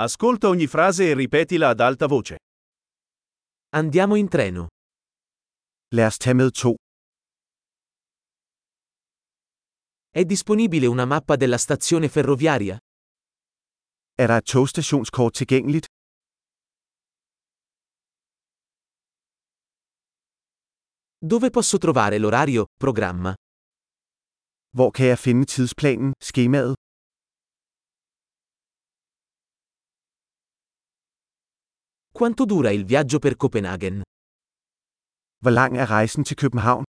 Ascolta ogni frase e ripetila ad alta voce. Andiamo in treno. Lad os tage med to. È disponibile una mappa della stazione ferroviaria? Er der et togstationskort tilgængeligt? Dove posso trovare l'orario, programma? Hvor kan jeg finde tidsplanen, skemaet? Quanto dura il viaggio per Copenaghen? Hvor lang er rejsen til København?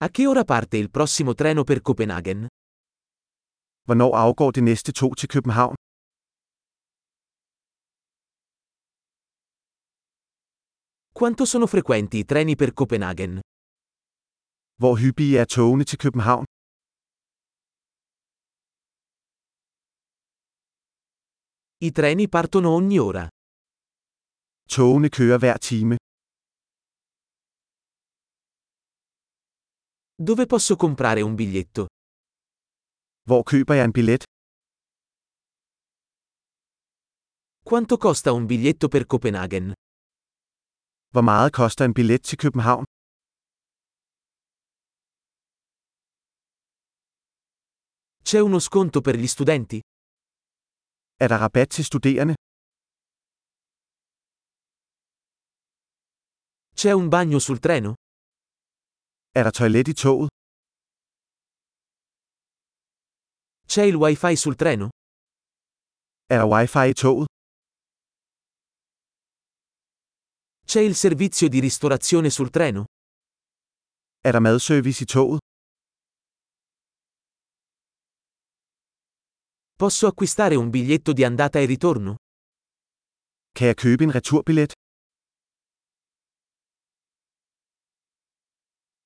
A che ora parte il prossimo treno per Copenaghen? Hvornår afgår det næste tog til København? Quanto sono frequenti i treni per Copenaghen? Hvor hyppige er togene til København? I treni partono ogni ora. Togene kører hver time. Dove posso comprare un biglietto? Hvor køber jeg en billet? Quanto costa un biglietto per Copenaghen? Hvor meget koster en billet til København? C'è uno sconto per gli studenti? Er der rabat til studerende? C'è un bagno sul treno? Er der toilet i toget? C'è il wifi sul treno? Er der wifi i toget? C'è il servizio di ristorazione sul treno? Er der madservice i toget? Posso acquistare un biglietto di andata e ritorno? Kan jeg købe en returbillet?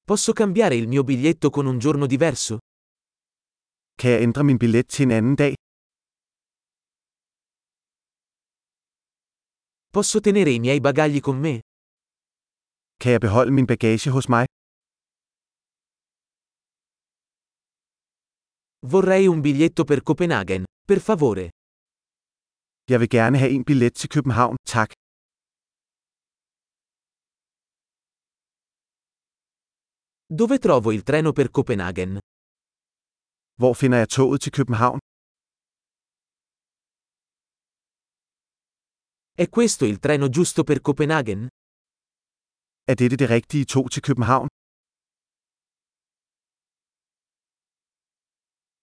Posso cambiare il mio biglietto con un giorno diverso? Kan jeg ændre min billet til en anden dag? Posso tenere i miei bagagli con me? Kan jeg beholde min bagage hos mig? Vorrei un biglietto per Copenaghen, per favore. Jeg vil gerne have en billet til København, tak. Dove trovo il treno per Copenaghen? Hvor finder jeg toget til København? È questo il treno giusto per Copenaghen? Er dette det rigtige tog til København?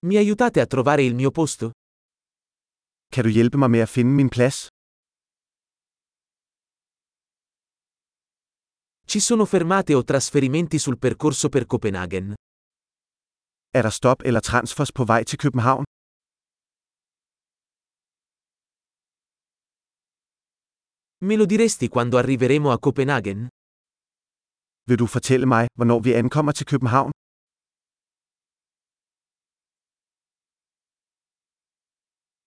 Mi aiutate a trovare il mio posto? Kan du hjælpe mig med at finde min plads? Ci sono fermate o trasferimenti sul percorso per Copenaghen? Er der stop eller transfers på vej til København? Me lo diresti quando arriveremo a Copenaghen? Vil du fortælle mig, hvornår vi ankommer til København?